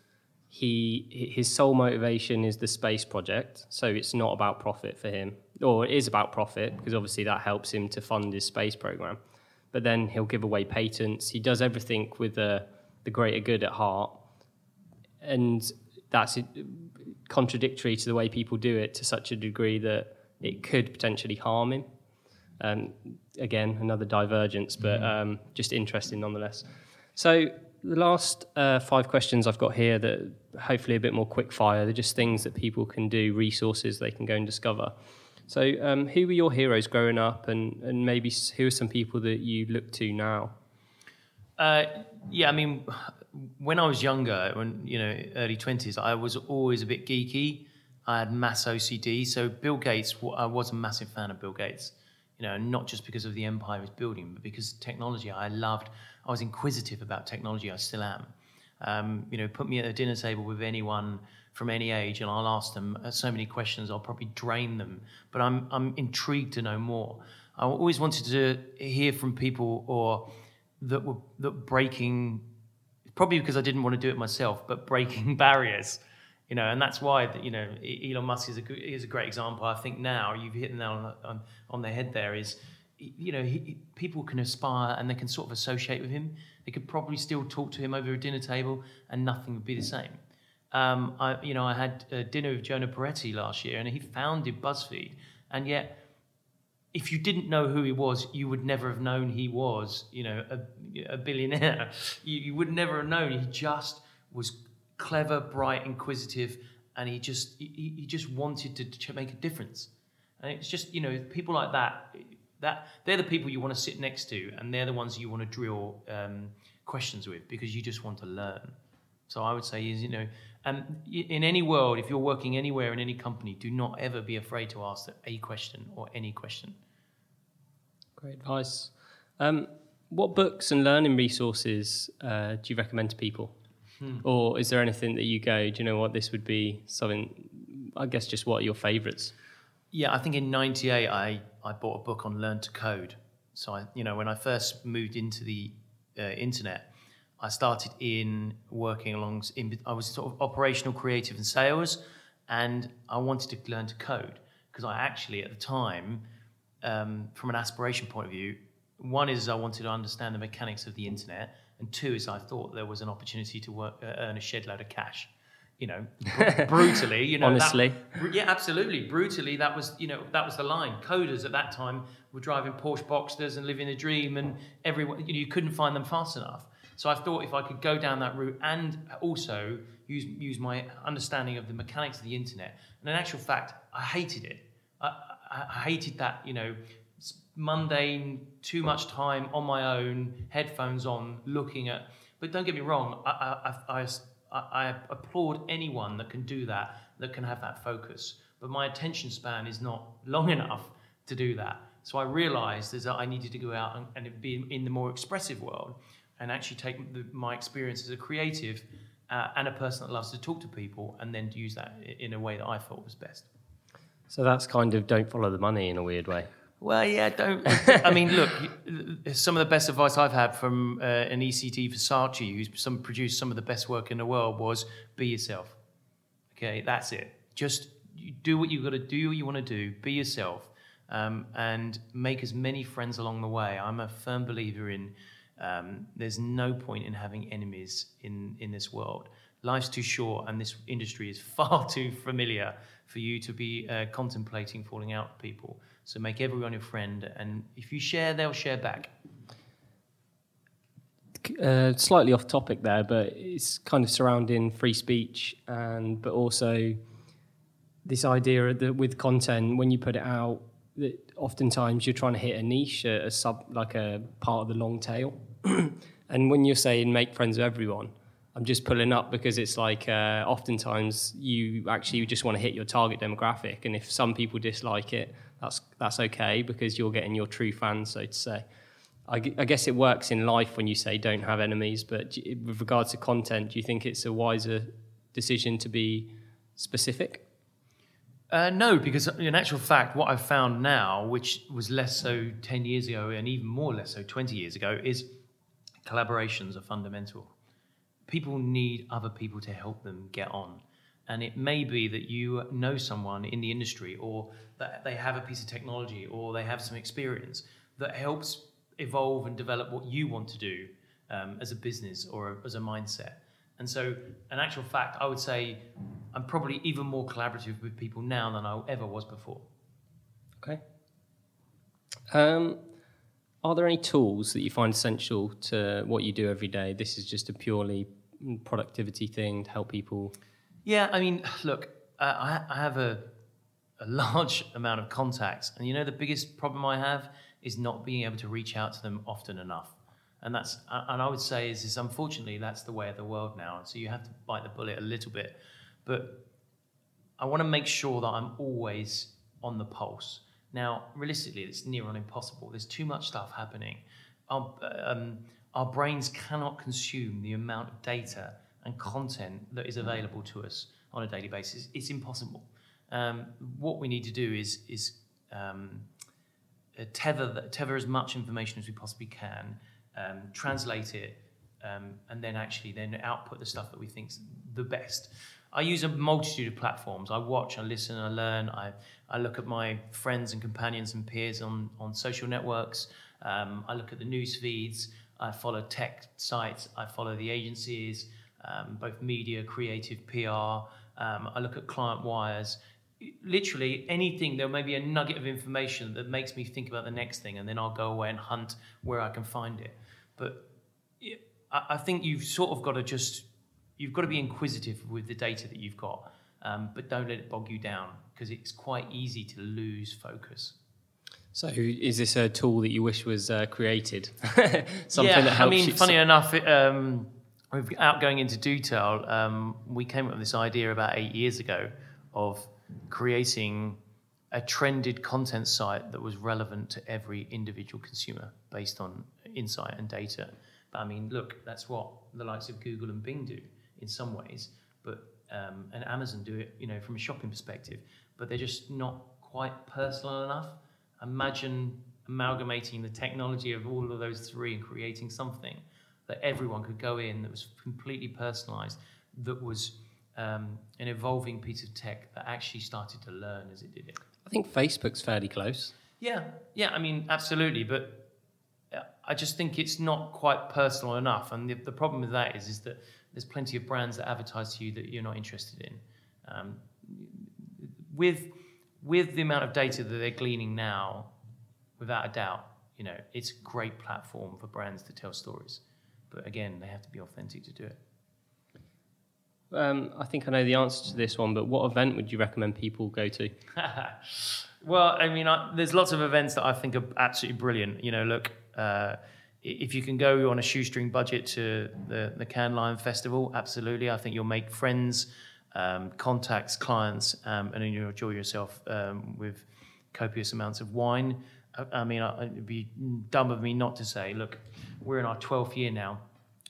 he his sole motivation is the space project. So it's not about profit for him, or it is about profit because obviously that helps him to fund his space program. But then he'll give away patents. He does everything with the the greater good at heart, and that's eh, contradictory to the way people do it to such a degree that it could potentially harm him. Um, again, another divergence, but mm. um, just interesting nonetheless. So the last uh, five questions I've got here that hopefully a bit more quick fire. They're just things that people can do, resources they can go and discover. So, um, who were your heroes growing up, and, and maybe who are some people that you look to now? Uh, yeah, I mean, when I was younger, when you know, early twenties, I was always a bit geeky. I had mass OCD. So Bill Gates, I was a massive fan of Bill Gates you know, not just because of the empire was building, but because technology. I loved. I was inquisitive about technology. I still am. Um, you know, put me at a dinner table with anyone from any age, and I'll ask them uh, so many questions. I'll probably drain them, but I'm I'm intrigued to know more. I always wanted to hear from people or that were that breaking. Probably because I didn't want to do it myself, but breaking barriers you know, and that's why you know Elon Musk is a is a great example. I think now you've hit the nail on, on, on the head. There is, you know, he, people can aspire and they can sort of associate with him. They could probably still talk to him over a dinner table, and nothing would be the same. Um, I, you know, I had a dinner with Jonah Peretti last year, and he founded BuzzFeed, and yet. If you didn't know who he was, you would never have known he was, you know, a, a billionaire. You, you would never have known. He just was clever, bright, inquisitive, and he just he, he just wanted to, make a difference. And it's just you know people like that that they're the people you want to sit next to, and they're the ones you want to drill um, questions with because you just want to learn. So I would say is you know, um, in any world, if you're working anywhere in any company, do not ever be afraid to ask a question or any question. Great advice. Um, what books and learning resources uh, do you recommend to people? Hmm. Or is there anything that you go, do you know what, this would be something, I guess just what are your favourites? Yeah, I think in 98 I, I bought a book on Learn to Code. So, I, you know, when I first moved into the uh, internet, I started in working along, in, I was sort of operational, creative, and sales, and I wanted to learn to code because I actually, at the time, um, from an aspiration point of view, one is I wanted to understand the mechanics of the internet, and two is I thought there was an opportunity to work, uh, earn a shed load of cash. You know, br- brutally. You know, honestly. That, yeah, absolutely. Brutally, that was you know that was the line. Coders at that time were driving Porsche Boxsters and living a dream, and everyone you, know, you couldn't find them fast enough. So I thought if I could go down that route and also use use my understanding of the mechanics of the internet. And in actual fact, I hated it. I, I, I hated that you know mundane, too much time on my own, headphones on, looking at But don't get me wrong, I, I, I, I, applaud anyone that can do that, that can have that focus. But my attention span is not long enough to do that. So I realized that I needed to go out and, and be in the more expressive world and actually take the, my experience as a creative uh, and a person that loves to talk to people and then to use that in a way that I thought was best. So that's kind of don't follow the money in a weird way. Well, yeah, don't. I mean, look, some of the best advice I've had from uh, an ECT Versace, who's some, produced some of the best work in the world, was be yourself. Okay, that's it. Just do what you've got to do, what you want to do, be yourself, um, and make as many friends along the way. I'm a firm believer in um, there's no point in having enemies in, in this world. Life's too short, and this industry is far too familiar for you to be uh, contemplating falling out with people. So make everyone your friend, and if you share, they'll share back. Uh, slightly off topic there, but it's kind of surrounding free speech, and but also this idea that with content, when you put it out, that oftentimes you're trying to hit a niche, a, a sub, like a part of the long tail. and when you're saying make friends with everyone, I'm just pulling up because it's like uh, oftentimes you actually just want to hit your target demographic, and if some people dislike it, that's that's okay because you're getting your true fans, so to say. I, I guess it works in life when you say don't have enemies, but with regards to content, do you think it's a wiser decision to be specific? Uh, no, because in actual fact, what I've found now, which was less so 10 years ago and even more less so 20 years ago, is collaborations are fundamental people need other people to help them get on. And it may be that you know someone in the industry or that they have a piece of technology or they have some experience that helps evolve and develop what you want to do um, as a business or as a mindset. And so, in actual fact, I would say I'm probably even more collaborative with people now than I ever was before. Okay. Um, are there any tools that you find essential to what you do every day? This is just a purely productivity thing to help people? Yeah, I mean, look, uh, I, I have a, a large amount of contacts, and you know, the biggest problem I have is not being able to reach out to them often enough. And that's, and I would say, is, is unfortunately that's the way of the world now. So you have to bite the bullet a little bit, but I want to make sure that I'm always on the pulse. Now, realistically, it's near on impossible. There's too much stuff happening. Um, um, our brains cannot consume the amount of data and content that is available to us on a daily basis. It's impossible. Um, what we need to do is is um, uh, tether tether as much information as we possibly can, um, translate it, um, and then actually then output the stuff that we think is the best. I use a multitude of platforms. I watch, I listen, I learn. I, I look at my friends and companions and peers on, on social networks. Um, I look at the news feeds. I follow tech sites, I follow the agencies, um, both media, creative, PR. Um, I look at client wires. Literally anything, there may be a nugget of information that makes me think about the next thing, and then I'll go away and hunt where I can find it. But I think you've sort of got to just, you've got to be inquisitive with the data that you've got, um, but don't let it bog you down because it's quite easy to lose focus. So, is this a tool that you wish was uh, created? Something yeah, that helps I mean, you... funny enough, it, um, without going into detail, um, we came up with this idea about eight years ago of creating a trended content site that was relevant to every individual consumer based on insight and data. But I mean, look, that's what the likes of Google and Bing do in some ways, but um, and Amazon do it, you know, from a shopping perspective. But they're just not quite personal enough imagine amalgamating the technology of all of those three and creating something that everyone could go in that was completely personalized, that was um, an evolving piece of tech that actually started to learn as it did it. I think Facebook's fairly close. Yeah, yeah, I mean, absolutely, but uh, I just think it's not quite personal enough. And the, the problem with that is, is that there's plenty of brands that advertise to you that you're not interested in. Um, with with the amount of data that they're gleaning now, without a doubt, you know, it's a great platform for brands to tell stories. But again, they have to be authentic to do it. Um, I think I know the answer to this one, but what event would you recommend people go to? well, I mean, I, there's lots of events that I think are absolutely brilliant. You know, look, uh, if you can go on a shoestring budget to the, the Cannes Lion Festival, absolutely. I think you'll make friends, um, contacts, clients, um, and you'll enjoy yourself um, with copious amounts of wine. I, I mean, I, it'd be dumb of me not to say, look, we're in our 12th year now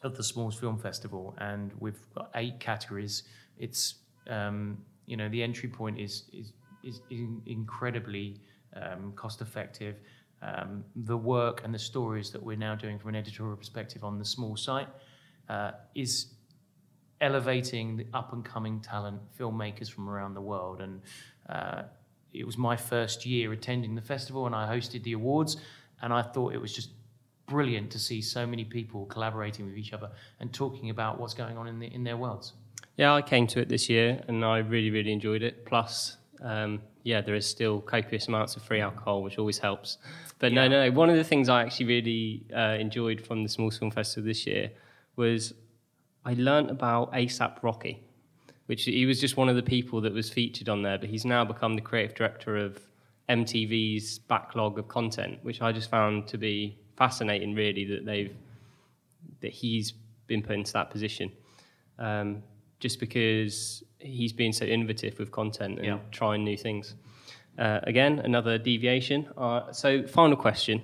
of the Smalls Film Festival, and we've got eight categories. It's, um, you know, the entry point is, is, is incredibly um, cost effective um, the work and the stories that we're now doing from an editorial perspective on the small site uh, is elevating the up and coming talent filmmakers from around the world. And uh, it was my first year attending the festival, and I hosted the awards, and I thought it was just brilliant to see so many people collaborating with each other and talking about what's going on in, the, in their worlds. Yeah, I came to it this year and I really, really enjoyed it. Plus, um, yeah, there is still copious amounts of free alcohol, which always helps. But yeah. no, no, one of the things I actually really uh, enjoyed from the Small Film Festival this year was I learnt about ASAP Rocky, which he was just one of the people that was featured on there, but he's now become the creative director of MTV's backlog of content, which I just found to be fascinating. Really, that they've that he's been put into that position, um, just because he's been so innovative with content and yeah. trying new things. Uh, again, another deviation. Uh, so, final question.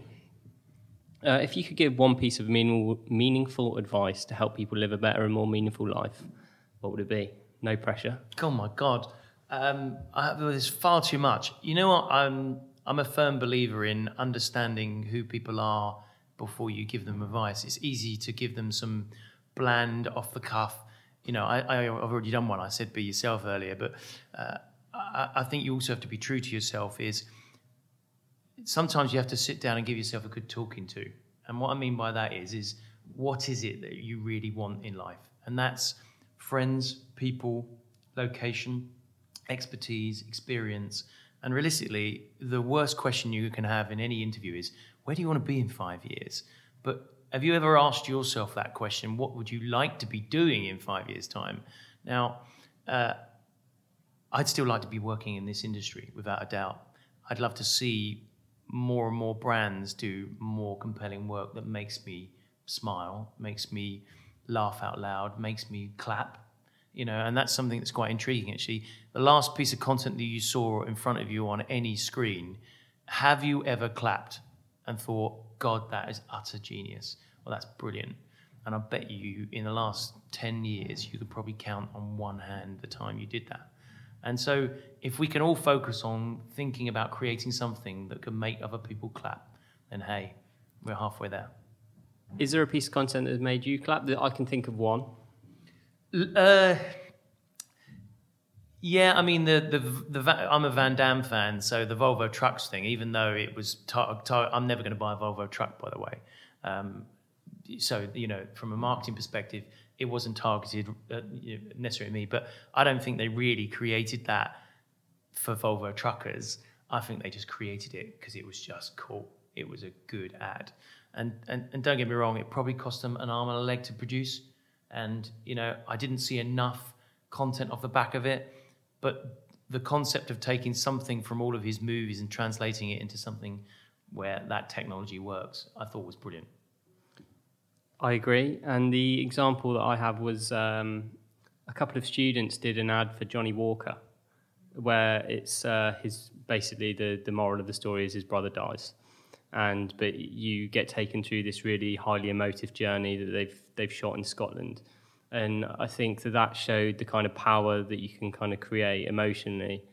Uh, if you could give one piece of meaningful, advice to help people live a better and more meaningful life, what would it be? No pressure. Oh my God. Um, I, there's far too much. You know what? I'm, I'm a firm believer in understanding who people are before you give them advice. It's easy to give them some bland, off the cuff. You know, I, I, have already done one. I said be yourself earlier, but uh, I, I think you also have to be true to yourself. Is sometimes you have to sit down and give yourself a good talking to. And what I mean by that is, is what is it that you really want in life? And that's friends, people, location, expertise, experience. And realistically, the worst question you can have in any interview is, where do you want to be in five years? But have you ever asked yourself that question? What would you like to be doing in five years' time? Now, uh, I'd still like to be working in this industry without a doubt. I'd love to see more and more brands do more compelling work that makes me smile, makes me laugh out loud, makes me clap. You know, and that's something that's quite intriguing actually. The last piece of content that you saw in front of you on any screen, have you ever clapped and thought, God, that is utter genius? Well, that's brilliant. And I bet you in the last 10 years, you could probably count on one hand the time you did that. And so, if we can all focus on thinking about creating something that can make other people clap, then hey, we're halfway there. Is there a piece of content that has made you clap? That I can think of one. Uh, yeah, I mean the, the the I'm a Van Damme fan, so the Volvo trucks thing. Even though it was, tar- tar- I'm never going to buy a Volvo truck, by the way. Um, so you know, from a marketing perspective, it wasn't targeted uh, necessarily me, but I don't think they really created that for Volvo truckers. I think they just created it because it was just cool. It was a good ad. And, and, and don't get me wrong, it probably cost them an arm and a leg to produce. And, you know, I didn't see enough content off the back of it. But the concept of taking something from all of his movies and translating it into something where that technology works, I thought was brilliant. I agree. And the example that I have was um, a couple of students did an ad for Johnnie Walker, where it's uh, his basically the, the moral of the story is his brother dies. And but you get taken through this really highly emotive journey that they've they've shot in Scotland, and I think that that showed the kind of power that you can kind of create emotionally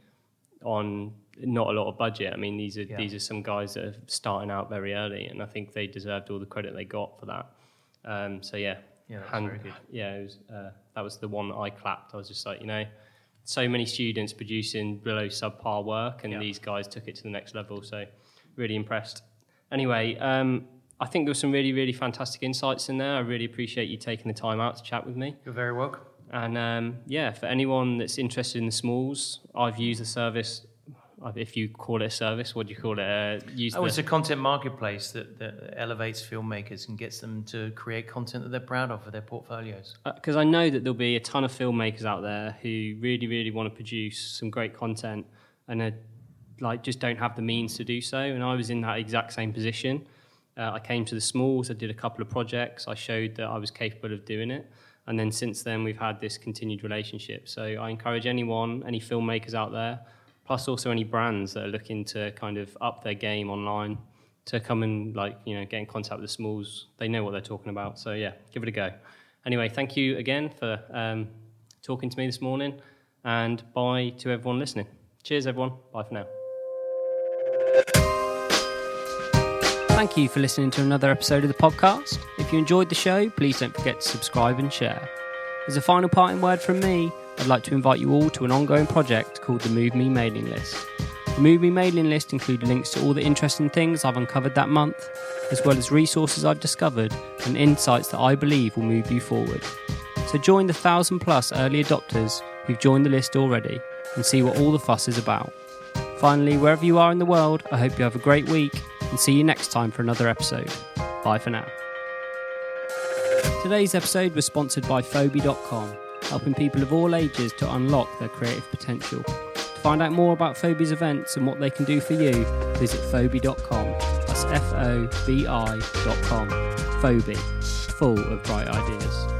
on not a lot of budget. I mean, these are yeah. these are some guys that are starting out very early, and I think they deserved all the credit they got for that. Um, so yeah, yeah, good. Yeah, was, uh, that was the one that I clapped. I was just like, you know, so many students producing below subpar work, and yeah. these guys took it to the next level. So really impressed. Anyway, um, I think there were some really, really fantastic insights in there. I really appreciate you taking the time out to chat with me. You're very welcome. And um, yeah, for anyone that's interested in the smalls, I've used the service if you call it a service, what do you call it? Uh, oh, the... it's a content marketplace that, that, elevates filmmakers and gets them to create content that they're proud of for their portfolios. Because uh, I know that there'll be a ton of filmmakers out there who really, really want to produce some great content and are, like just don't have the means to do so. And I was in that exact same position. Uh, I came to the Smalls, I did a couple of projects, I showed that I was capable of doing it. And then since then, we've had this continued relationship. So I encourage anyone, any filmmakers out there, plus also any brands that are looking to kind of up their game online, to come and like you know get in contact with the Smalls. They know what they're talking about. So yeah, give it a go. Anyway, thank you again for um, talking to me this morning, and bye to everyone listening. Cheers, everyone. Bye for now. Thank you for listening to another episode of the podcast. If you enjoyed the show, please don't forget to subscribe and share. As a final parting word from me, I'd like to invite you all to an ongoing project called the Move Me mailing list. The Move Me mailing list includes links to all the interesting things I've uncovered that month, as well as resources I've discovered and insights that I believe will move you forward. So join the thousand plus early adopters who've joined the list already and see what all the fuss is about. Finally, wherever you are in the world, I hope you have a great week and see you next time for another episode. Bye for now. Today's episode was sponsored by Fobi.com, helping people of all ages to unlock their creative potential. To find out more about Fobi's events and what they can do for you, visit Fobi.com. That's F O B I.com. Fobi, full of bright ideas.